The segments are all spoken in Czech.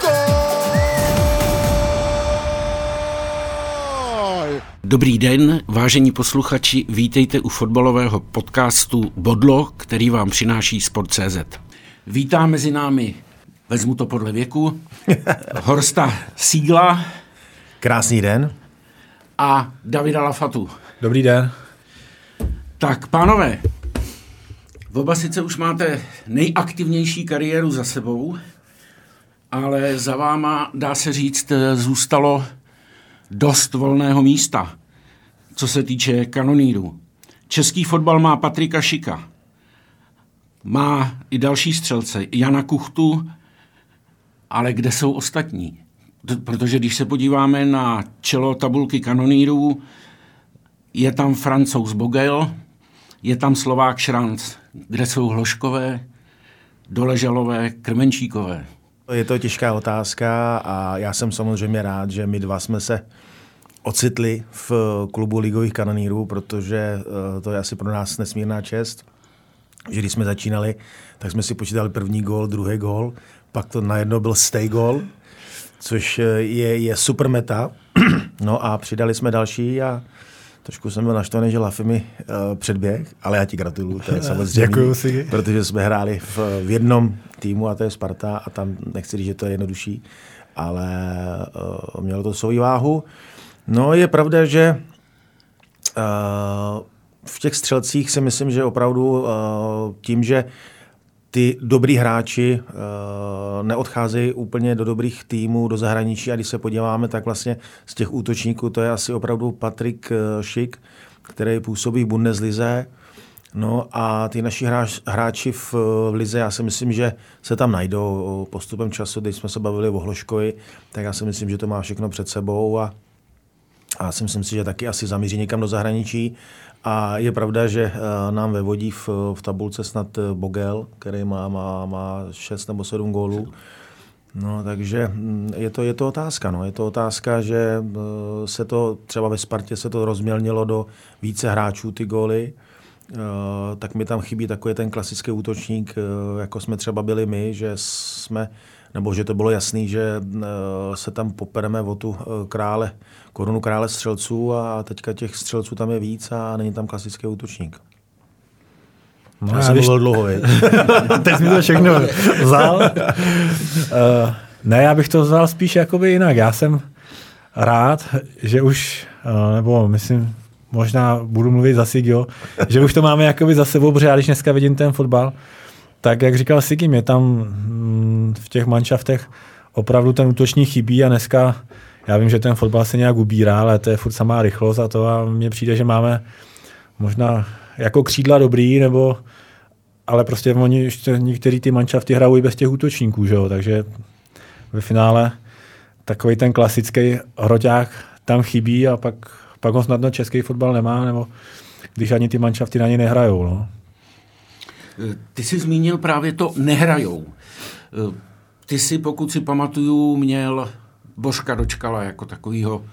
Gol! Dobrý den, vážení posluchači, vítejte u fotbalového podcastu Bodlo, který vám přináší Sport.cz. Vítá mezi námi, vezmu to podle věku, Horsta Sígla Krásný den. a Davida Lafatu. Dobrý den. Tak, pánové, oba sice už máte nejaktivnější kariéru za sebou, ale za váma, dá se říct, zůstalo dost volného místa, co se týče kanonýrů. Český fotbal má Patrika Šika, má i další střelce, Jana Kuchtu, ale kde jsou ostatní? Protože když se podíváme na čelo tabulky kanonýrů, je tam francouz Bogel, je tam Slovák Šranc, kde jsou Hloškové, Doležalové, Krmenčíkové. Je to těžká otázka a já jsem samozřejmě rád, že my dva jsme se ocitli v klubu ligových kanonýrů, protože eh, to je asi pro nás nesmírná čest, že když jsme začínali, tak jsme si počítali první gól, druhý gól, pak to najednou byl stay gól, což eh, je, je super meta. No a přidali jsme další a trošku jsem byl naštvaný, že Lafy mi uh, předběh, ale já ti gratuluju, to je samozřejmě. Děkuju si. Protože jsme hráli v, v jednom týmu a to je Sparta a tam nechci říct, že to je jednodušší, ale uh, mělo to svou váhu. No je pravda, že uh, v těch střelcích si myslím, že opravdu uh, tím, že ty dobrý hráči uh, neodcházejí úplně do dobrých týmů, do zahraničí a když se podíváme, tak vlastně z těch útočníků to je asi opravdu Patrik uh, Šik, který působí v Bundeslize. No a ty naši hráč, hráči v, v Lize, já si myslím, že se tam najdou postupem času, když jsme se bavili o Hloškovi, tak já si myslím, že to má všechno před sebou a, a si myslím si, že taky asi zamíří někam do zahraničí. A je pravda, že uh, nám vevodí v, v tabulce snad eh, Bogel, který má, má, má 6 nebo 7 gólů. No, takže mm, je to, je to otázka. No. Je to otázka, že uh, se to třeba ve Spartě se to rozmělnilo do více hráčů ty góly. Tak mi tam chybí takový ten klasický útočník, jako jsme třeba byli my, že jsme, nebo že to bylo jasný, že uh, se tam popereme o tu uh, krále, korunu krále střelců a teďka těch střelců tam je víc a není tam klasický útočník. No, já já jsem když- mluvil dlouho? Teď mi to všechno vzal. uh, ne, já bych to vzal spíš jakoby jinak. Já jsem rád, že už, uh, nebo myslím, možná budu mluvit za Sigio, že už to máme jakoby za sebou, protože já když dneska vidím ten fotbal, tak jak říkal Sigi, mě tam mm, v těch manšaftech opravdu ten útočník chybí a dneska já vím, že ten fotbal se nějak ubírá, ale to je furt samá rychlost a to a mně přijde, že máme možná jako křídla dobrý, nebo ale prostě oni některý ty manšafty hrajou i bez těch útočníků, že jo? takže ve finále takový ten klasický hroťák tam chybí a pak, pak ho snadno český fotbal nemá, nebo když ani ty manšafty na ně nehrajou. No. Ty jsi zmínil právě to nehrajou. Eh, Ty si, pokud si pamatuju, měl Božka Dočkala jako takového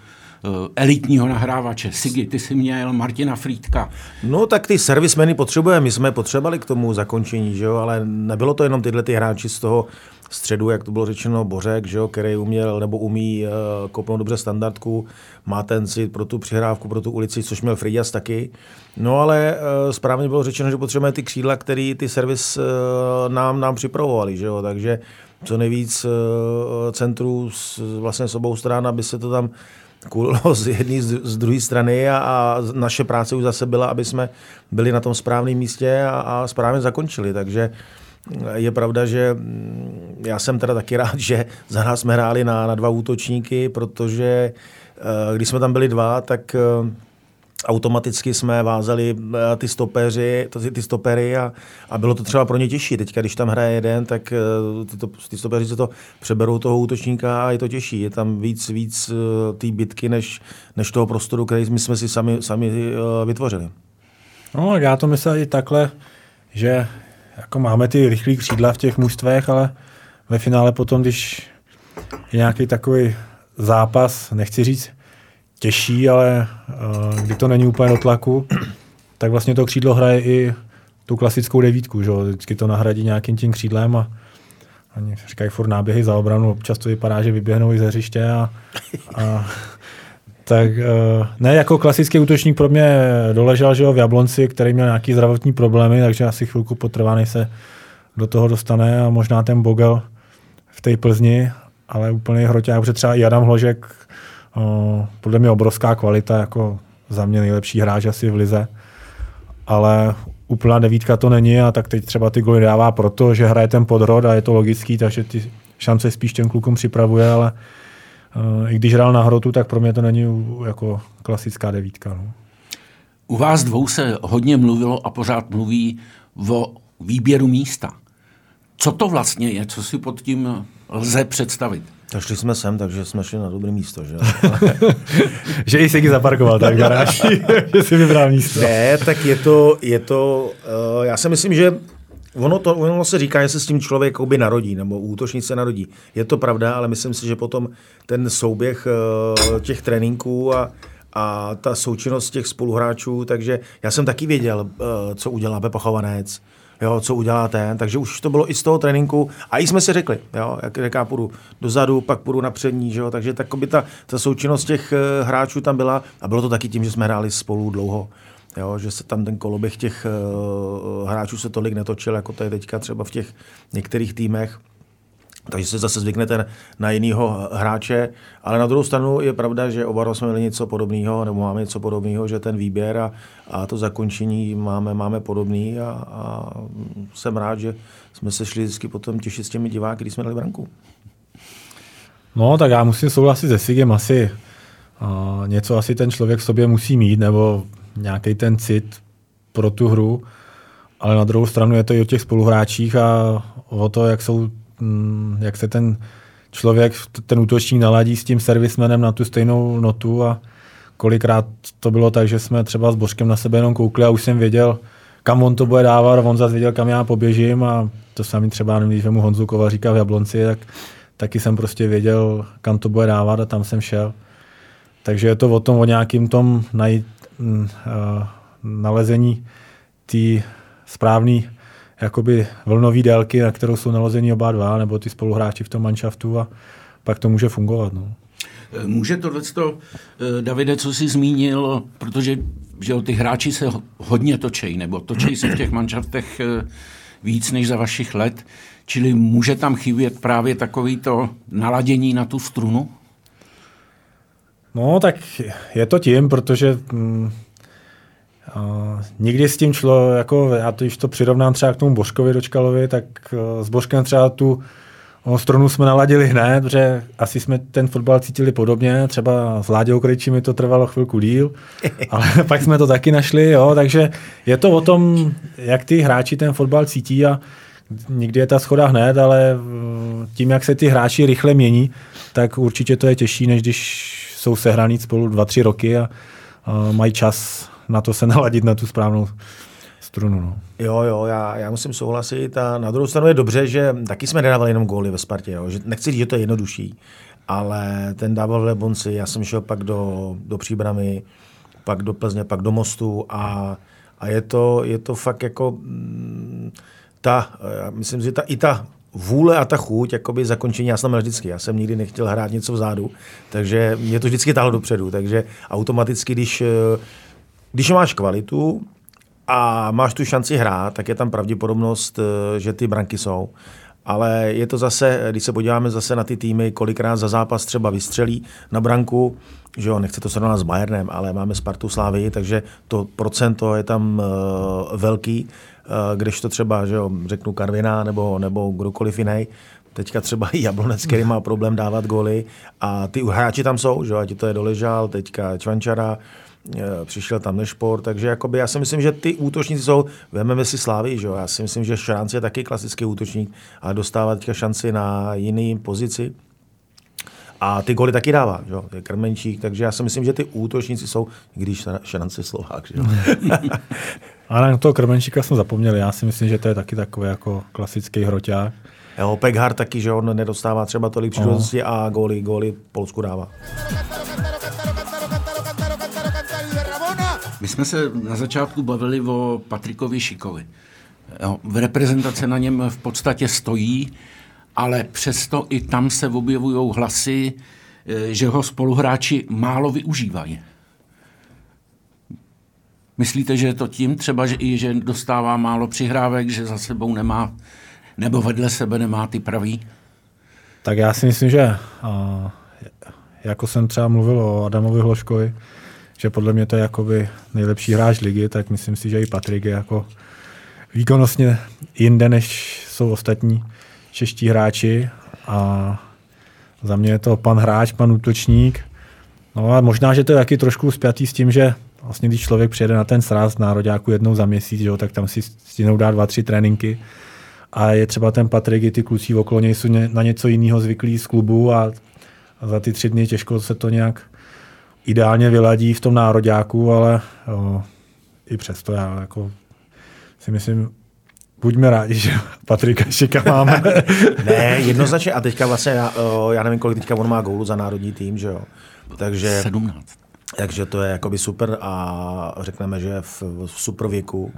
elitního nahrávače. Sigi, ty jsi měl Martina Frýdka. No tak ty servismeny potřebujeme, my jsme potřebovali k tomu zakončení, že jo, ale nebylo to jenom tyhle ty hráči z toho středu, jak to bylo řečeno, Bořek, že jo, který uměl nebo umí uh, kopnout dobře standardku, má ten cit pro tu přihrávku, pro tu ulici, což měl Fridas taky. No ale uh, správně bylo řečeno, že potřebujeme ty křídla, který ty servis uh, nám, nám připravovali, že jo, takže co nejvíc centrů s, vlastně s obou stran, aby se to tam kulilo z jedné, z, z druhé strany a, a naše práce už zase byla, aby jsme byli na tom správném místě a, a správně zakončili. Takže je pravda, že mm, já jsem teda taky rád, že za nás jsme hráli na, na dva útočníky, protože eh, když jsme tam byli dva, tak eh, automaticky jsme vázali eh, ty stopeři, ty, stopery a, a bylo to třeba pro ně těžší. Teďka, když tam hraje jeden, tak eh, ty, to, ty stopeři se to přeberou toho útočníka a je to těžší. Je tam víc, víc eh, té bitky, než, než toho prostoru, který my jsme si sami, sami vytvořili. no, já to myslel i takhle, že jako máme ty rychlé křídla v těch mužstvech, ale ve finále potom, když je nějaký takový zápas, nechci říct těžší, ale uh, kdy to není úplně do tlaku, tak vlastně to křídlo hraje i tu klasickou devítku, že? vždycky to nahradí nějakým tím křídlem a, oni říkají furt náběhy za obranu, občas to vypadá, že vyběhnou i ze hřiště a, a tak eh, ne, jako klasický útočník pro mě doležel že jo, v Jablonci, který měl nějaký zdravotní problémy, takže asi chvilku potrvá, než se do toho dostane a možná ten Bogel v té Plzni, ale úplně hroťák, protože třeba i Adam Hložek, o, podle mě obrovská kvalita, jako za mě nejlepší hráč asi v Lize, ale úplná devítka to není a tak teď třeba ty goly dává proto, že hraje ten podrod a je to logický, takže ty šance spíš těm klukům připravuje, ale uh, i když hrál na hrotu, tak pro mě to není jako klasická devítka. No. U vás dvou se hodně mluvilo a pořád mluví o výběru místa. Co to vlastně je? Co si pod tím lze představit? Tak šli jsme sem, takže jsme šli na dobré místo, že? že i si zaparkoval tak garáž, že si vybral místo. Ne, tak je to, je to uh, já si myslím, že Ono, to, ono se říká, že se s tím člověk by narodí, nebo útočník se narodí. Je to pravda, ale myslím si, že potom ten souběh uh, těch tréninků a, a ta součinnost těch spoluhráčů, takže já jsem taky věděl, uh, co udělá Pepa Chovanec, jo, co udělá ten, takže už to bylo i z toho tréninku a i jsme si řekli, jo, jak říká, půjdu dozadu, pak půjdu na přední, jo, takže takoby ta, ta součinnost těch uh, hráčů tam byla a bylo to taky tím, že jsme hráli spolu dlouho. Jo, že se tam ten koloběh těch uh, hráčů se tolik netočil, jako to je teďka třeba v těch některých týmech. Takže se zase zvyknete na jiného hráče, ale na druhou stranu je pravda, že oba jsme měli něco podobného, nebo máme něco podobného, že ten výběr a, a to zakončení máme, máme podobný a, a jsem rád, že jsme se šli vždycky potom těšit s těmi diváky, když jsme dali branku. No, tak já musím souhlasit se Sigem asi. Uh, něco asi ten člověk v sobě musí mít, nebo nějaký ten cit pro tu hru, ale na druhou stranu je to i o těch spoluhráčích a o to, jak jsou jak se ten člověk, ten útočník naladí s tím servismenem na tu stejnou notu a kolikrát to bylo tak, že jsme třeba s Božkem na sebe jenom koukli a už jsem věděl, kam on to bude dávat on zase věděl, kam já poběžím a to samý třeba, když mu Honzu říká v Jablonci, tak taky jsem prostě věděl, kam to bude dávat a tam jsem šel. Takže je to o tom, o nějakým tom najít, uh, nalezení té správné jakoby vlnový délky, na kterou jsou nalození oba dva, nebo ty spoluhráči v tom manšaftu a pak to může fungovat. No. Může tohle, eh, Davide, co jsi zmínil, protože že ty hráči se hodně točejí, nebo točejí se v těch manšaftech eh, víc než za vašich let, čili může tam chybět právě takový to naladění na tu strunu? No, tak je to tím, protože mm, Uh, nikdy s tím šlo, jako já to, když to přirovnám třeba k tomu Božkovi Dočkalovi, tak uh, s Božkem třeba tu uh, stranu jsme naladili hned, protože asi jsme ten fotbal cítili podobně, třeba s Láďou Krejčí mi to trvalo chvilku díl, ale pak jsme to taky našli, jo, takže je to o tom, jak ty hráči ten fotbal cítí a nikdy je ta schoda hned, ale uh, tím, jak se ty hráči rychle mění, tak určitě to je těžší, než když jsou sehraný spolu dva, tři roky a uh, mají čas na to se naladit na tu správnou strunu. No. Jo, jo, já, já musím souhlasit a na druhou stranu je dobře, že taky jsme nedávali jenom góly ve Spartě. Jo. Že, nechci říct, že to je jednodušší, ale ten dával v Lebonci, já jsem šel pak do, do Příbramy, pak do Plzně, pak do Mostu a, a je, to, je to fakt jako mm, ta, myslím, že ta, i ta vůle a ta chuť, jakoby zakončení, já jsem vždycky. Já jsem nikdy nechtěl hrát něco vzadu, takže mě to vždycky táhlo dopředu. Takže automaticky, když když máš kvalitu a máš tu šanci hrát, tak je tam pravděpodobnost, eh, že ty branky jsou. Ale je to zase, když se podíváme zase na ty týmy, kolikrát za zápas třeba vystřelí na branku, že jo, nechce to srovnat s Bayernem, ale máme Spartu Slávy, takže to procento je tam uh, velký, uh, když to třeba, že jo, řeknu Karvina nebo, nebo kdokoliv jiný, teďka třeba i Jablonec, který má problém dávat góly a ty hráči tam jsou, že jo, ať to je Doležal, teďka Čvančara, Eh, přišel tam Nešpor, takže jakoby já si myslím, že ty útočníci jsou, vezmeme si Slávy, že jo? já si myslím, že Šránc je taky klasický útočník a dostává teďka šanci na jiný pozici. A ty goly taky dává, že jo? je Krmenčík, takže já si myslím, že ty útočníci jsou, když Šránc je Slovák. Že jo? Ale na toho Krmenčíka jsme zapomněli, já si myslím, že to je taky takový jako klasický hroťák. Jo, Peghar taky, že on nedostává třeba tolik příležitostí no. a góly, góly Polsku dává. My jsme se na začátku bavili o Patrikovi Šikovi. V reprezentace na něm v podstatě stojí ale přesto i tam se objevují hlasy, eh, že ho spoluhráči málo využívají. Myslíte, že je to tím třeba, že i že dostává málo přihrávek, že za sebou nemá, nebo vedle sebe nemá ty pravý? Tak já si myslím, že a, jako jsem třeba mluvil o Adamovi Hloškovi, že podle mě to je jakoby nejlepší hráč ligy, tak myslím si, že i Patrik je jako výkonnostně jinde, než jsou ostatní čeští hráči a za mě je to pan hráč, pan útočník. No a možná, že to je taky trošku spjatý s tím, že vlastně když člověk přijede na ten sraz nároďáku jednou za měsíc, jo, tak tam si stínou dá dva, tři tréninky a je třeba ten Patrik i ty kluci okolo něj jsou na něco jiného zvyklí z klubu a, a za ty tři dny těžko se to nějak ideálně vyladí v tom nároďáku, ale o, i přesto já jako si myslím, buďme rádi, že Patrika Šika máme. ne, jednoznačně. A teďka vlastně, já, já nevím, kolik teďka on má gólu za národní tým, že jo. Takže, 17. Takže to je jakoby super a řekneme, že v, v super věku.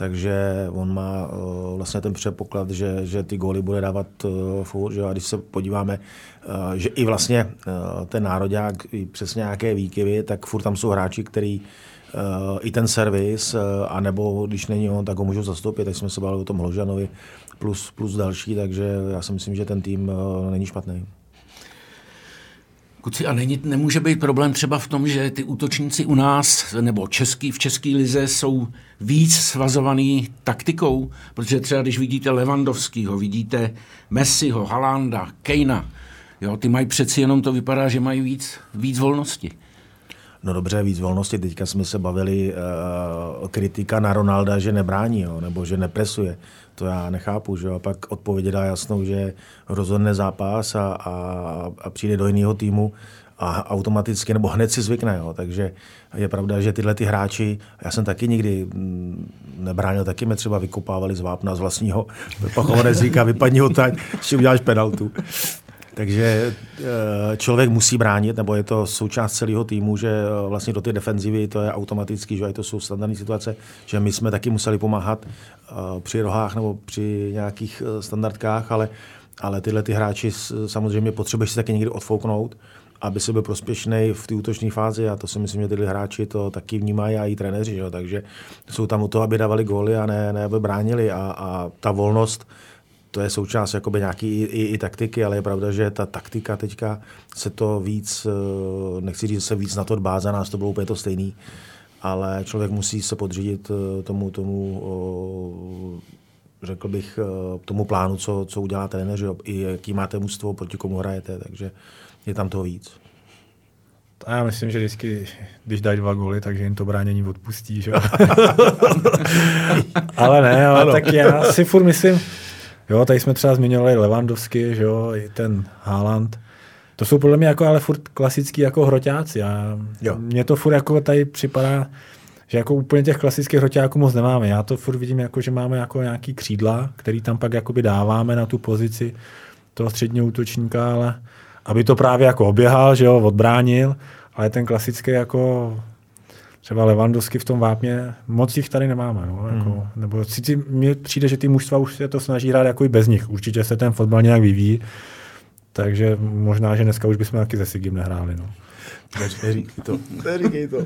Takže on má uh, vlastně ten předpoklad, že, že ty góly bude dávat uh, furt. Že? A když se podíváme, uh, že i vlastně uh, ten národák, i přes nějaké výkyvy, tak furt tam jsou hráči, který uh, i ten servis, uh, anebo když není on, tak ho můžou zastoupit. Tak jsme se bavili o tom Hložanovi plus, plus další, takže já si myslím, že ten tým uh, není špatný. Kuci, a není, nemůže být problém třeba v tom, že ty útočníci u nás, nebo český, v české lize jsou víc svazovaný taktikou, protože třeba když vidíte Levandovského, vidíte Messiho, Halanda, Kejna, jo, ty mají přeci jenom to vypadá, že mají víc, víc volnosti. No dobře, víc volnosti. Teďka jsme se bavili uh, kritika na Ronalda, že nebrání, jo, nebo že nepresuje. To já nechápu, že A pak odpověď dá jasnou, že rozhodne zápas a, a, a přijde do jiného týmu a automaticky, nebo hned si zvykne. Jo. Takže je pravda, že tyhle ty hráči, já jsem taky nikdy mm, nebránil, taky mě třeba vykopávali z vápna z vlastního pachované říká, vypadni ho tak, si uděláš penaltu. Takže eh, člověk musí bránit, nebo je to součást celého týmu, že eh, vlastně do té defenzivy to je automaticky, že to jsou standardní situace, že my jsme taky museli pomáhat eh, při rohách nebo při nějakých standardkách, ale, ale tyhle ty hráči samozřejmě potřebuješ si taky někdy odfouknout, aby se byl prospěšný v té útočné fázi a to si myslím, že tyhle hráči to taky vnímají a i trenéři, že? takže jsou tam o to, aby dávali góly a ne, ne aby bránili a, a ta volnost to je součást jakoby nějaký i, i, i taktiky, ale je pravda, že ta taktika teďka se to víc, eh, nechci říct, že se víc na to dbá, za nás to bylo úplně to stejný, ale člověk musí se podřídit eh, tomu, tomu řekl bych, eh, tomu plánu, co, co udělá trenér, že i jaký máte mužstvo, proti komu hrajete, takže je tam toho víc. A já myslím, že vždycky, když dají dva góly, takže jim to bránění odpustí. Že? ale ne, ale ano. tak já si furt myslím, Jo, tady jsme třeba zmiňovali Levandovsky, že jo, i ten Haaland. To jsou podle mě jako ale furt klasický jako hroťáci. A jo. Mně to furt jako tady připadá, že jako úplně těch klasických hroťáků moc nemáme. Já to furt vidím jako, že máme jako nějaký křídla, který tam pak jakoby dáváme na tu pozici toho středního útočníka, ale aby to právě jako oběhal, že jo, odbránil, ale ten klasický jako třeba Levandovsky v tom vápně, moc jich tady nemáme. No, mm. jako, nebo si mně přijde, že ty mužstva už se to snaží hrát jako i bez nich. Určitě se ten fotbal nějak vyvíjí, takže možná, že dneska už bychom taky ze Sigim nehráli. No. Neříkej to. Neříkej to.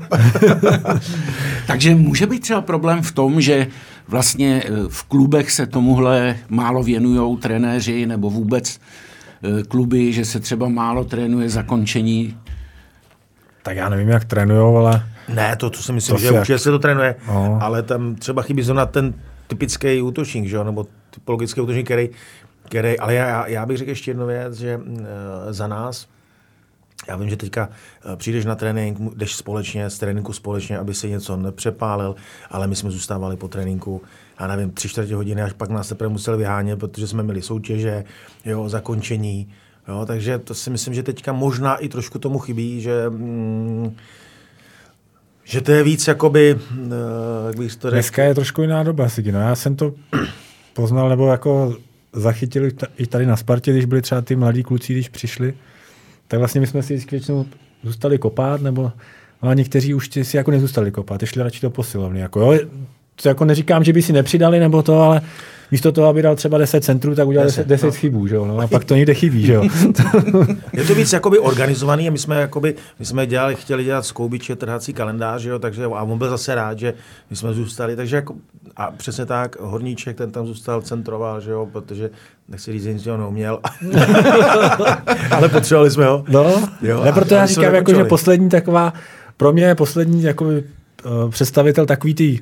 Takže může být třeba problém v tom, že vlastně eh, v klubech se tomuhle málo věnují trenéři nebo vůbec eh, kluby, že se třeba málo trénuje zakončení tak já nevím, jak trénujou, ale... Ne, to, to si myslím, to že určitě se to trénuje, no. ale tam třeba chybí zrovna ten typický útočník, že? nebo typologický útočník, který, který ale já, já bych řekl ještě jednu věc, že uh, za nás, já vím, že teďka uh, přijdeš na trénink, jdeš společně, z tréninku společně, aby se něco nepřepálil, ale my jsme zůstávali po tréninku, a nevím, tři čtvrtě hodiny, až pak nás teprve museli vyhánět, protože jsme měli soutěže, jo, zakončení, Jo, takže to si myslím, že teďka možná i trošku tomu chybí, že, mm, že to je víc jakoby, uh, jak bych to řekl. Dneska je trošku jiná doba, No. Já jsem to poznal, nebo jako zachytil i tady na Spartě, když byli třeba ty mladí kluci, když přišli, tak vlastně my jsme si většinou zůstali kopat, nebo no a někteří už si jako nezůstali kopat, šli radši do posilovny. Jako, jo, to jako neříkám, že by si nepřidali nebo to, ale místo toho, aby dal třeba 10 centrů, tak udělal 10, 10 no. chybů, že jo? No, a pak to někde chybí, že jo? je to víc jakoby organizovaný a my jsme, jakoby, my jsme dělali, chtěli dělat z Koubiče trhací kalendář, že jo? Takže, a on byl zase rád, že my jsme zůstali, takže jako, a přesně tak, Horníček, ten tam zůstal, centroval, že jo? Protože nechci říct, že nic neuměl, ale potřebovali jsme ho. No, jo, ne, proto já říkám, jako, že poslední taková, pro mě je poslední jakoby, uh, představitel takový ty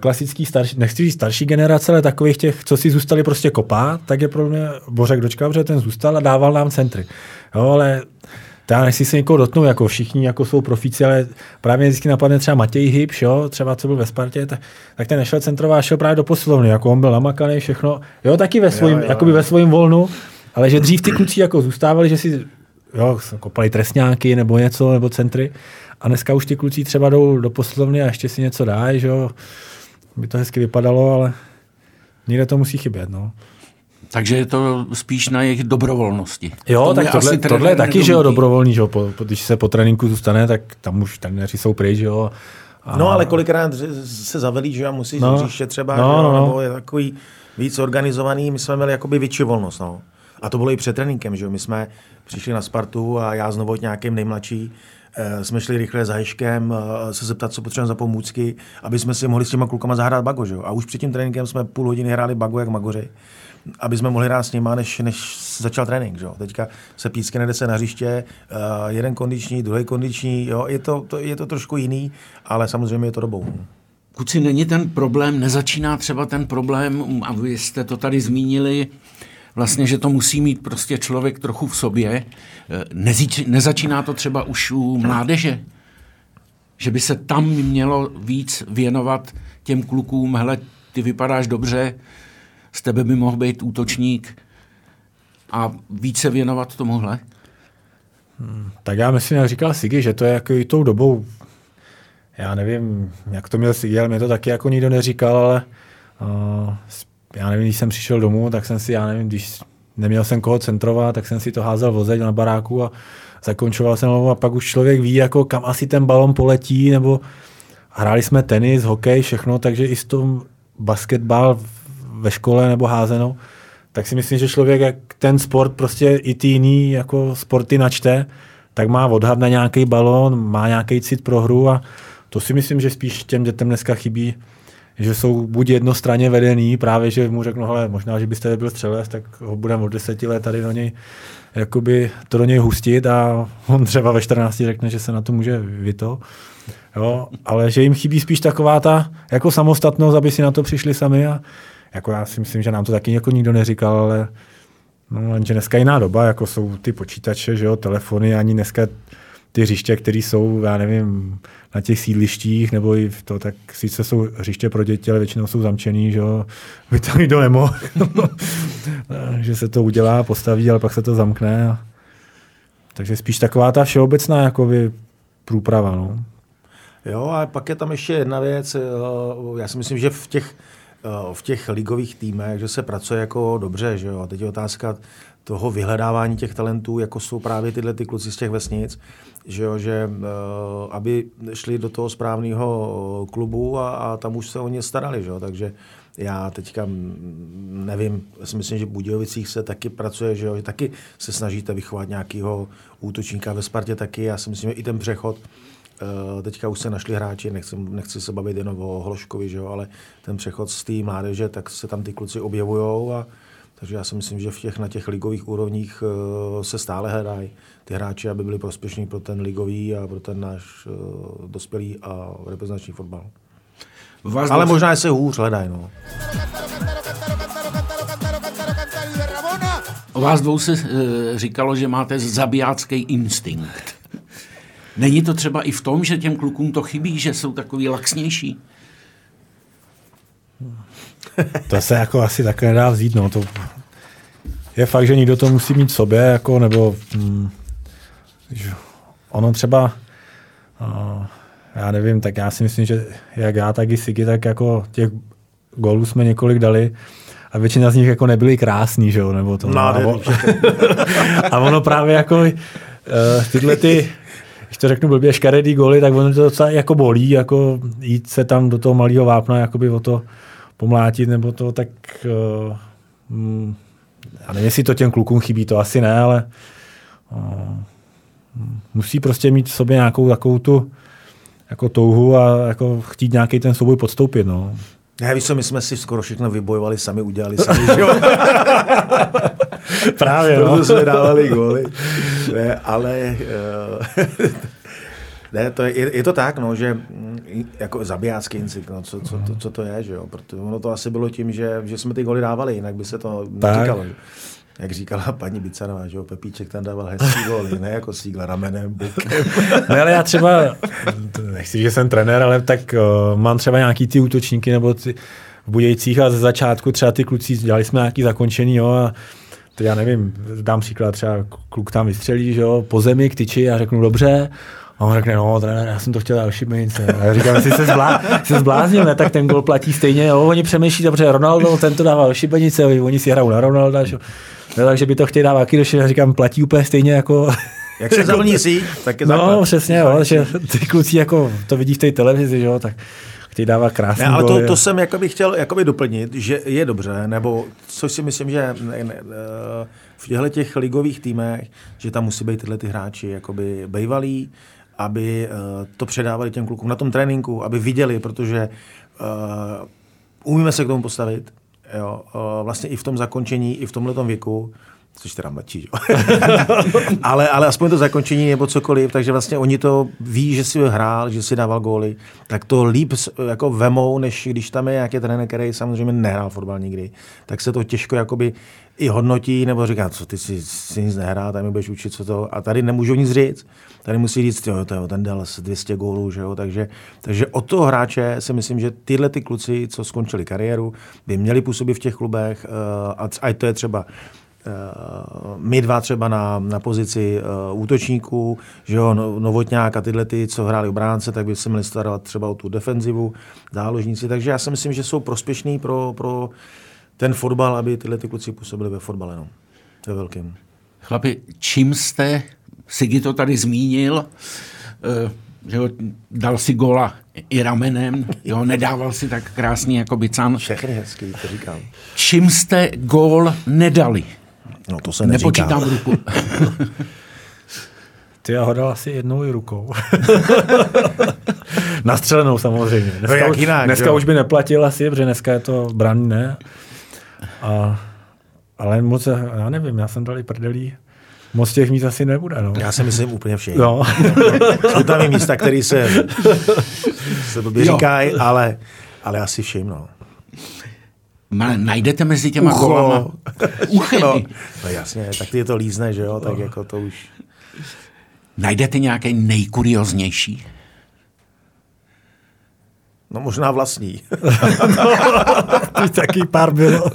klasický starší, nechci říct starší generace, ale takových těch, co si zůstali prostě kopát, tak je pro mě Bořek dočkal, protože ten zůstal a dával nám centry. Jo, ale já nechci se někoho dotknout, jako všichni jako jsou profíci, ale právě vždycky napadne třeba Matěj Hybš, jo, třeba co byl ve Spartě, tak, tak ten nešel centrová, šel právě do posilovny, jako on byl namakaný, všechno, jo, taky ve svým, jakoby ve svým volnu, ale že dřív ty kluci jako zůstávali, že si jo, kopali trestňáky nebo něco, nebo centry, a dneska už ty kluci třeba jdou do posilovny a ještě si něco dají, že jo, by to hezky vypadalo, ale někde to musí chybět, no. Takže je to spíš na jejich dobrovolnosti. Jo, tak tohle, asi tohle je taky, že jo, dobrovolný, že jo, po, po, když se po tréninku zůstane, tak tam už trenéři jsou pryč, že jo. A... No, ale kolikrát se zavelí, že jo, musí no. příště třeba, no, že jo, no, no. nebo je takový víc organizovaný, my jsme měli jakoby větší volnost, no. A to bylo i před tréninkem, že jo, my jsme přišli na Spartu a já znovu nějakým nejmladší, jsme šli rychle za Heškem eh, se zeptat, co potřebujeme za pomůcky, aby jsme si mohli s těma klukama zahrát bago. Že? A už před tím tréninkem jsme půl hodiny hráli bago jak magoři aby jsme mohli hrát s nima, než, než začal trénink. Že? Teďka se písky nede se na hřiště, uh, jeden kondiční, druhý kondiční, jo? Je, to, to, je to trošku jiný, ale samozřejmě je to dobou. Kuci, není ten problém, nezačíná třeba ten problém, a vy jste to tady zmínili, vlastně, že to musí mít prostě člověk trochu v sobě. Eh, Nezíč, nezačíná to třeba už u mládeže? Že by se tam mělo víc věnovat těm klukům, hele, ty vypadáš dobře, z tebe by mohl být útočník a více věnovat tomuhle? Hmm, tak já myslím, jak říkal Sigi, že to je jako i tou dobou, já nevím, jak to měl Sigi, ale mě to taky jako nikdo neříkal, ale uh, já nevím, když jsem přišel domů, tak jsem si, já nevím, když neměl jsem koho centrovat, tak jsem si to házel vozeď na baráku a zakončoval jsem a pak už člověk ví, jako kam asi ten balon poletí, nebo hráli jsme tenis, hokej, všechno, takže i s tom basketbal ve škole nebo házeno, tak si myslím, že člověk, jak ten sport prostě i ty jiný jako sporty načte, tak má odhad na nějaký balon, má nějaký cit pro hru a to si myslím, že spíš těm dětem dneska chybí, že jsou buď jednostranně vedený, právě, že mu řeknu, hele, možná, že byste byl střelec, tak ho budeme od deseti let tady do něj, jakoby to do něj hustit a on třeba ve 14 řekne, že se na to může vyto. Jo, ale že jim chybí spíš taková ta jako samostatnost, aby si na to přišli sami a jako já si myslím, že nám to taky jako nikdo neříkal, ale no, jenže dneska jiná doba, jako jsou ty počítače, že jo, telefony, ani dneska ty hřiště, které jsou, já nevím, na těch sídlištích, nebo i v to, tak sice jsou hřiště pro děti, ale většinou jsou zamčený, že jo, by to nikdo nemohl. že se to udělá, postaví, ale pak se to zamkne. Takže spíš taková ta všeobecná jakoby průprava. No. Jo, a pak je tam ještě jedna věc. Eh, já si myslím, že v těch Eh, v těch ligových týmech, že se pracuje jako dobře, že jo. A teď je otázka toho vyhledávání těch talentů, jako jsou právě tyhle ty kluci z těch vesnic, že jo, že uh, aby šli do toho správného eh, klubu a, a tam už se o ně starali, že jo. Takže já teďka nevím, já si myslím, že v Budějovicích se taky pracuje, že, jo, že taky se snažíte vychovat nějakého útočníka ve Spartě taky. Já si myslím, že i ten přechod Uh, teďka už se našli hráči, nechci, nechci se bavit jenom o Hloškovi, že jo, ale ten přechod z té mládeže, tak se tam ty kluci objevují a takže já si myslím, že v těch, na těch ligových úrovních uh, se stále hledají ty hráči, aby byli prospěšní pro ten ligový a pro ten náš uh, dospělý a reprezentační fotbal. Vás Ale možná se hůř hledají. No. O vás dvou se uh, říkalo, že máte zabijácký instinkt. Není to třeba i v tom, že těm klukům to chybí, že jsou takový laxnější? To se jako asi také nedá vzít. No. To je fakt, že někdo to musí mít v sobě, jako, nebo hm, ono třeba, uh, já nevím, tak já si myslím, že jak já, tak i Sigi, tak jako těch gólů jsme několik dali a většina z nich jako nebyly krásný, že jo, nebo to. No, a, a ono právě jako uh, tyhle ty když to řeknu blbě, škaredý goly, tak ono to docela jako bolí, jako jít se tam do toho malého vápna jakoby o to pomlátit nebo to, tak uh, já nevím, jestli to těm klukům chybí, to asi ne, ale uh, musí prostě mít v sobě nějakou takovou tu jako touhu a jako chtít nějaký ten souboj podstoupit. No. Ne, víš co, my jsme si skoro všechno vybojovali, sami udělali sami, že? Právě, no. jsme dávali góly. Ne, ale uh, ne, to je, je, to tak, no, že mm, jako zabijácký incik, no, co, co, to, co to je, že jo? Protože ono to asi bylo tím, že, že jsme ty góly dávali, jinak by se to neříkalo. Jak říkala paní Bicanová, že jo, Pepíček tam dával hezký góly, ne jako sígla ramenem, bokem. no ale já třeba, nechci, že jsem trenér, ale tak uh, mám třeba nějaký ty útočníky nebo ty v Budějcích a ze začátku třeba ty kluci, dělali jsme nějaký zakončený, jo, a to já nevím, dám příklad, třeba kluk tam vystřelí, že jo, po zemi k tyči a řeknu dobře, a on řekne, no, trenér, já jsem to chtěl dát šibenice. A já říkám, jestli se, zblá, se zbláznil, ne, tak ten gol platí stejně. Jo, oni přemýšlí, dobře, Ronaldo, ten to dával šibenice, oni si hrajou na Ronalda. Že? No, takže by to chtěli dávat taky já říkám, platí úplně stejně jako... Jak se zavlní si, tak je No, základ. přesně, jo, že ty kluci jako to vidí v té televizi, že jo, tak chtějí dávat krásný ne, ale to, to jsem jakoby chtěl jakoby doplnit, že je dobře, nebo což si myslím, že ne, ne, v těchto těch ligových týmech, že tam musí být tyhle ty hráči jakoby bejvalí, aby uh, to předávali těm klukům na tom tréninku, aby viděli, protože uh, umíme se k tomu postavit, jo, uh, vlastně i v tom zakončení, i v tomhle věku, což teda mladší, jo. ale, ale aspoň to zakončení nebo cokoliv, takže vlastně oni to ví, že si hrál, že si dával góly, tak to líp jako vemou, než když tam je nějaký trenér, který samozřejmě nehrál fotbal nikdy, tak se to těžko jakoby i hodnotí, nebo říká, co ty si, si nic nehrá, tam mi budeš učit, co to, a tady nemůžu nic říct, tady musí říct, jo, to, jo, ten dal 200 gólů, že jo, takže, takže od toho hráče si myslím, že tyhle ty kluci, co skončili kariéru, by měli působit v těch klubech, uh, a, a to je třeba my dva třeba na, na pozici uh, útočníků, že jo, no, Novotňák a tyhle ty, co hráli obránce, tak by se měli starovat třeba o tu defenzivu, záložníci, takže já si myslím, že jsou prospěšní pro, pro ten fotbal, aby tyhle ty kluci působili ve fotbale, no, ve velkém. Chlapi, čím jste, Sigi to tady zmínil, uh, že jo, dal si gola i ramenem, jo, nedával si tak krásný jako Bican. Všechny hezký, to říkám. Čím jste gól nedali? No to se Nepočítám ruku. Ty já ho dal asi jednou i rukou. Nastřelenou samozřejmě. Dneska, no jak jinak, dneska jo? už by neplatil asi, protože dneska je to branný, ne? A, ale moc, já nevím, já jsem dal i prdelí. Moc těch míst asi nebude. No. Já si myslím úplně všechny. No. Jsou tam i místa, které se, se blbě říkají, ale, ale asi všim. No. Ma, najdete mezi těma Ucho. golama uchy. No, no jasně, tak ty je to lízne, že jo, tak no. jako to už... Najdete nějaké nejkurioznější? No možná vlastní. no, taky pár bylo.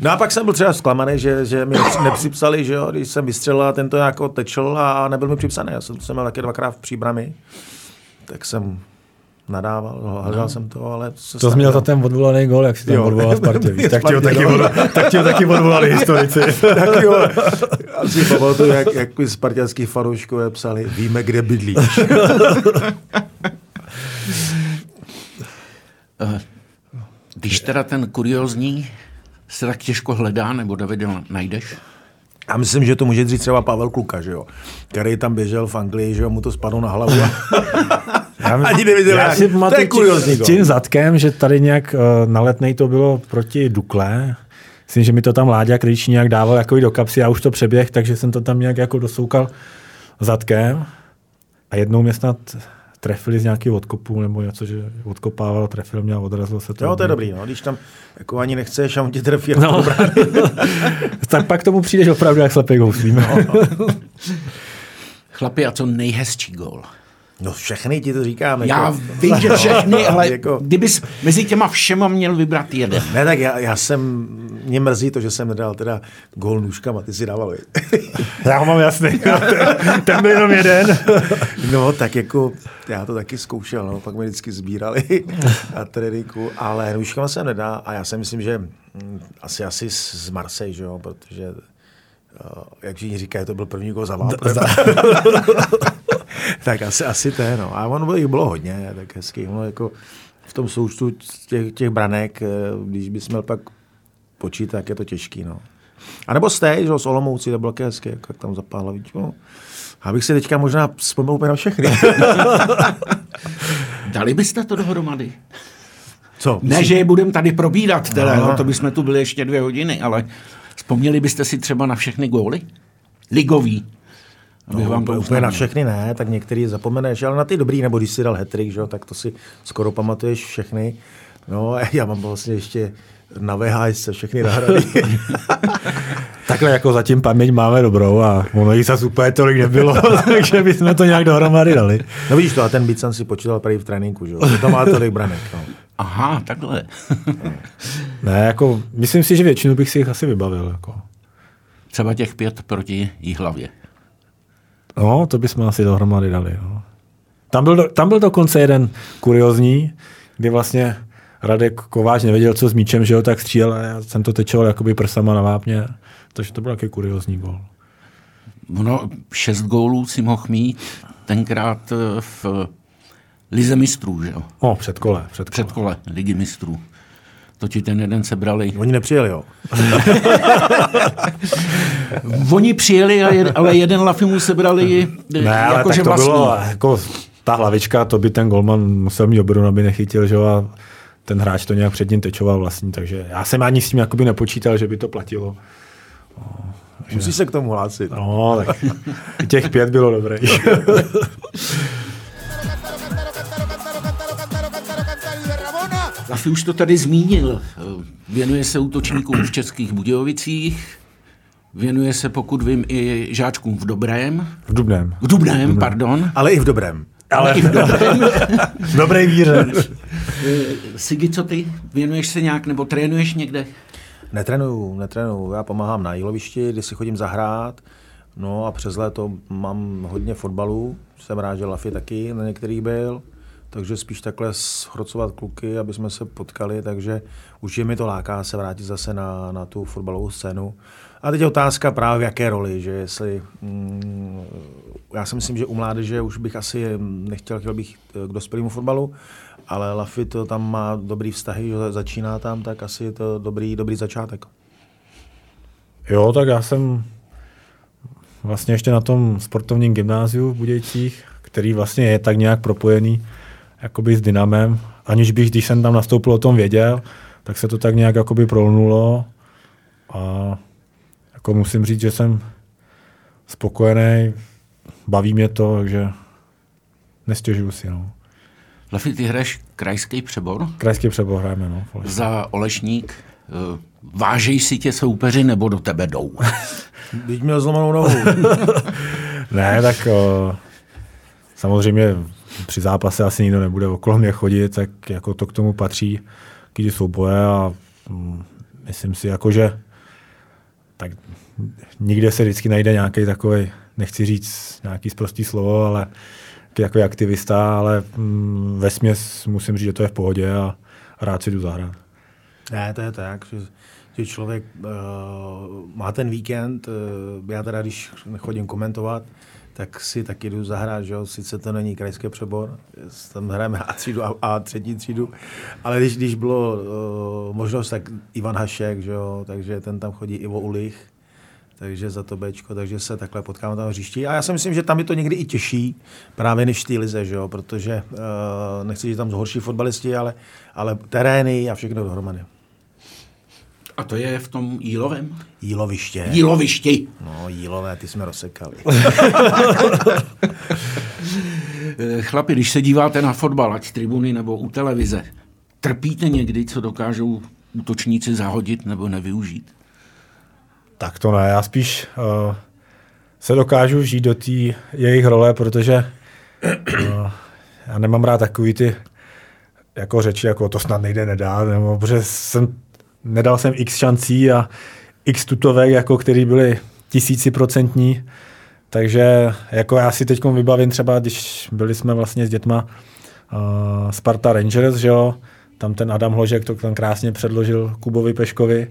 No a pak jsem byl třeba zklamaný, že, že mi nepřipsali, že jo, když jsem vystřelil a ten to jako tečel a nebyl mi připsaný. Já jsem, jsem měl taky dvakrát v příbrami, tak jsem nadával, hledal no. jsem to, ale... Se to jsi měl za ten odvolaný gol, jak si tam odvolal Spartě, víš? Tak ti ho taky, odvolali, tak ti ho taky odvolali historici. tak jo, asi pamatuju, jak, jak spartianský fanouškové psali, víme, kde bydlíš. Když teda ten kuriozní se tak těžko hledá, nebo David najdeš? Já myslím, že to může říct třeba Pavel Kluka, že jo? který tam běžel v Anglii, že jo, mu to spadlo na hlavu. A... Já, Ani neviděl, já si pamatuju tím, tím zadkem, že tady nějak uh, na letnej to bylo proti Dukle. Myslím, že mi to tam Láďa Kryč nějak dával jako do kapsy, já už to přeběh, takže jsem to tam nějak jako dosoukal zadkem. A jednou mě snad trefili z nějakého odkopu nebo něco, že odkopával, trefil mě a odrazil se to. Jo, to je dobrý, no. když tam jako ani nechceš a on tě trefí. No. tak pak tomu přijdeš opravdu jak slepý houslím. No, no. Chlapi, a co nejhezčí gól? No všechny ti to říkáme. Já jako, vím, že všechny, ale jako, kdybys mezi těma všema měl vybrat jeden. Ne, tak já, já jsem, mě mrzí to, že jsem nedal teda gol nůžkama, ty si dával. já ho mám jasný, ten byl jenom jeden. no, tak jako, já to taky zkoušel, no, pak mi vždycky sbírali a tréninku, ale nůžkama se nedá a já si myslím, že hm, asi, asi z Marseille, že jo, protože jak všichni říkají, to byl první gol za vápnem. Tak asi, asi to je, no. A ono jich bylo hodně, tak hezky. Ono jako v tom součtu těch, těch branek, eh, když bys měl pak počítat, tak je to těžký, no. A nebo stej, že z Olomouci, to bylo hezké, jak tam zapáhla, víc, no. Abych si teďka možná vzpomněl úplně na všechny. Dali byste to dohromady? Co? Ne, že je budeme tady probírat, teda, no. to bychom tu byli ještě dvě hodiny, ale vzpomněli byste si třeba na všechny góly? Ligový. Abych no, vám to úplně na všechny ne, tak některý zapomeneš, ale na ty dobrý, nebo když si dal hetrik, že, tak to si skoro pamatuješ všechny. No, já mám vlastně ještě na VHS se všechny nahrady. Takhle jako zatím paměť máme dobrou a ono jich zase úplně tolik nebylo, takže bychom to nějak dohromady dali. No vidíš to, a ten byt jsem si počítal tady v tréninku, že jo? To má tolik branek. No. Aha, takhle. ne, jako, myslím si, že většinu bych si jich asi vybavil. Jako. Třeba těch pět proti Jihlavě. No, to bychom asi dohromady dali. No. Tam, byl, tam byl dokonce jeden kuriozní, kdy vlastně Radek Kováč nevěděl, co s míčem, že jo, tak střílel a já jsem to tečoval jakoby prsama na vápně. Takže to byl taky kuriozní gol. No, šest gólů si mohl mít tenkrát eh, v Lize mistrů, že jo? O, předkole. Předkole, předkole Ligy mistrů. To ti ten jeden sebrali. Oni nepřijeli, jo? Oni přijeli, ale jeden lafy mu sebrali ne, ale jako, tak to vlastní. bylo, jako ta hlavička, to by ten golman musel mít obrun, aby nechytil, že jo, a ten hráč to nějak před ním tečoval vlastní, takže já jsem ani s tím jakoby nepočítal, že by to platilo. No, Musí se k tomu hlásit. No, tak těch pět bylo dobré. Lafi už to tady zmínil. Věnuje se útočníkům v Českých Budějovicích, věnuje se, pokud vím, i žáčkům v Dobrém. V Dubném. V Dubném, Dubném. pardon. Ale i v Dobrém. Ale i v Dobrém. v dobré víře. Sigi, co ty? Věnuješ se nějak nebo trénuješ někde? Netrénuju, netrénuju. Já pomáhám na jílovišti, kdy si chodím zahrát. No a přes léto mám hodně fotbalů. Jsem rád, že Lafi taky na některých byl takže spíš takhle schrocovat kluky, aby jsme se potkali, takže už je mi to láká se vrátit zase na, na tu fotbalovou scénu. A teď je otázka právě v jaké roli, že jestli, mm, já si myslím, že u mládeže už bych asi nechtěl, chtěl bych k dospělému fotbalu, ale Lafi to tam má dobrý vztahy, že začíná tam, tak asi je to dobrý, dobrý začátek. Jo, tak já jsem vlastně ještě na tom sportovním gymnáziu v Budějcích, který vlastně je tak nějak propojený jakoby s Dynamem, aniž bych, když jsem tam nastoupil, o tom věděl, tak se to tak nějak jakoby prolnulo a jako musím říct, že jsem spokojený, baví mě to, takže nestěžuju si. No. Lafi, ty hraješ krajský přebor? Krajský přebor hrajeme, no. Za Olešník. Eh, vážejí si tě soupeři nebo do tebe jdou? Teď měl zlomenou nohu. ne, tak o, samozřejmě při zápase asi nikdo nebude okolo mě chodit, tak jako to k tomu patří, když souboje a mm, myslím si, jako, že tak nikde se vždycky najde nějaký takový, nechci říct nějaký zprostý slovo, ale jako aktivista, ale mm, ve směs musím říct, že to je v pohodě a rád si jdu zahrát. Ne, to je tak, že, že člověk uh, má ten víkend, uh, já teda když chodím komentovat, tak si taky jdu zahrát, že jo? sice to není krajský přebor, tam hrajeme A třídu a, a třetí třídu, ale když, když bylo uh, možnost, tak Ivan Hašek, že jo? takže ten tam chodí Ivo Ulich, takže za to Bčko, takže se takhle potkáme tam v hřišti. A já si myslím, že tam je to někdy i těžší, právě než v té lize, že jo? protože uh, nechci, že tam zhorší fotbalisti, ale, ale terény a všechno dohromady. A to je v tom Jílovém? Jíloviště. Jílovišti. No, Jílové, ty jsme rozsekali. Chlapi, když se díváte na fotbal, ať tribuny nebo u televize, trpíte někdy, co dokážou útočníci zahodit nebo nevyužít? Tak to ne, já spíš uh, se dokážu žít do té jejich role, protože uh, já nemám rád takový ty jako řeči, jako to snad nejde nedá, nebo protože jsem nedal jsem x šancí a x tutovek, jako který byly tisíciprocentní, takže jako já si teď vybavím třeba, když byli jsme vlastně s dětma uh, Sparta Rangers, že jo, tam ten Adam Hložek to tam krásně předložil Kubovi Peškovi.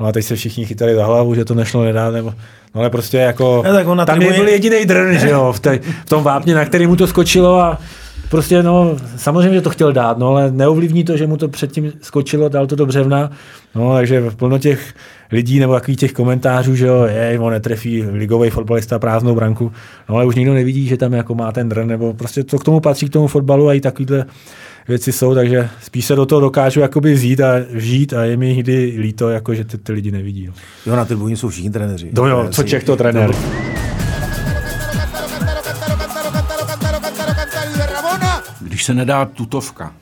No a teď se všichni chytali za hlavu, že to nešlo nedá, nebo, no ale prostě jako, Ne, tak on na tam tribuně- byl jediný drn, že jo, v, te, v tom vápně, na který mu to skočilo a prostě no, samozřejmě, že to chtěl dát, no ale neovlivní to, že mu to předtím skočilo, dal to do břevna, no takže plno těch lidí nebo takových těch komentářů, že jo, jej, on netrefí ligový fotbalista prázdnou branku, no ale už nikdo nevidí, že tam jako má ten drn, nebo prostě to k tomu patří k tomu fotbalu a i takovýhle věci jsou, takže spíš se do toho dokážu jakoby vzít a žít a je mi někdy líto, jako, že ty, ty lidi nevidí. No. Jo, na tribuně jsou všichni trenéři. No jo, je co Čech to trenér. Když se nedá tutovka,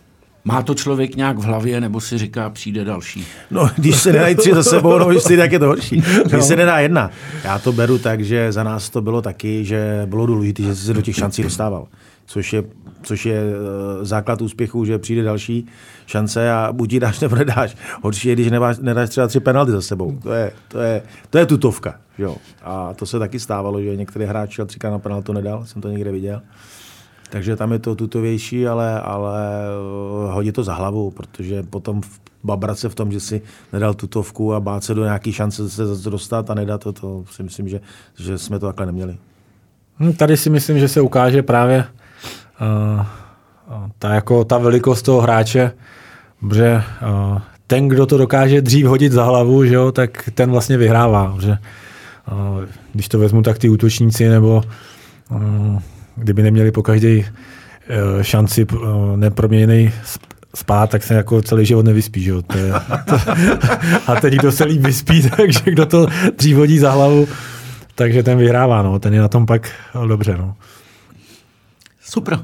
má to člověk nějak v hlavě, nebo si říká, přijde další? No, když se nedají tři za sebou, no, jestli, tak je to horší. Když se nedá jedna. Já to beru tak, že za nás to bylo taky, že bylo důležité, že jsi se do těch šancí dostával. Což je, což je eh, základ úspěchu, že přijde další šance a buď ji dáš nebo nedáš. Horší je, když nedáš, nedáš třeba tři penalty za sebou. To je, to je, to je tutovka. Jo. A to se taky stávalo, že některý hráč šel třikrát na penaltu nedal, jsem to někde viděl. Takže tam je to tutovější, ale, ale eh, hodí to za hlavu, protože potom babrat se v tom, že si nedal tutovku a bát se do nějaký šance se zase dostat a nedat to, to si myslím, že, že jsme to takhle neměli. Hm, Tady si myslím, že se ukáže právě uh, ta, jako, ta velikost toho hráče, protože uh, ten, kdo to dokáže dřív hodit za hlavu, že jo, tak ten vlastně vyhrává. Protože, uh, když to vezmu, tak ty útočníci nebo uh, kdyby neměli po každé uh, šanci uh, neproměněný spát, tak se jako celý život nevyspí. Že jo? To je, to, a teď kdo se líp vyspí, takže kdo to dřív hodí za hlavu, takže ten vyhrává, no. ten je na tom pak dobře. No. Super.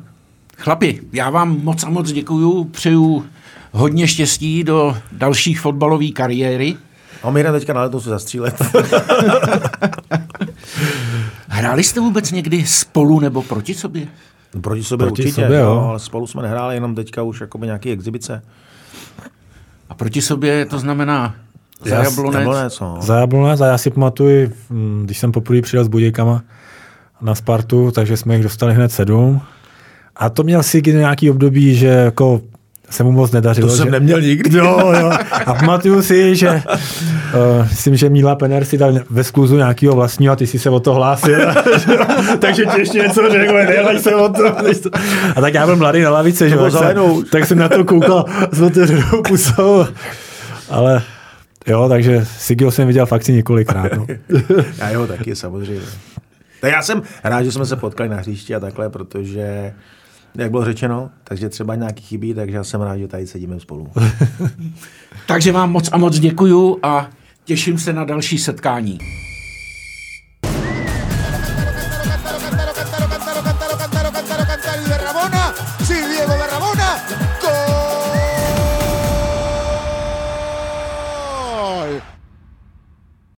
Chlapi, já vám moc a moc děkuju, přeju hodně štěstí do dalších fotbalové kariéry. A my jdeme teďka na letos zastřílet. Hráli jste vůbec někdy spolu nebo proti sobě? Proti sobě Proti určitě, sobě, jo. jo. ale spolu jsme nehráli, jenom teďka už jakoby nějaký exibice. A proti sobě to znamená za Já- Jablonec. Jablonec, no. Za Jablonec a já si pamatuju, mm, když jsem poprvé přijel s Budějkama na Spartu, takže jsme jich dostali hned sedm. A to měl si nějaký období, že jako se mu moc nedařilo. To jsem že... neměl nikdy. Jo, jo. A pamatuju si, že uh, myslím, že Míla Pener si dal ve skluzu nějakého vlastního a ty si se o to hlásil. Takže ti ještě něco řekl, nehlej se o to. A tak já byl mladý na lavice, že jo, tak, tak jsem na to koukal s otevřenou pusou. Ale jo, takže Sigio jsem viděl fakt si několikrát. No. Já jo, taky samozřejmě. Tak já jsem rád, že jsme se potkali na hřišti a takhle, protože, jak bylo řečeno, takže třeba nějaký chybí, takže já jsem rád, že tady sedíme spolu. Takže vám moc a moc děkuju a těším se na další setkání.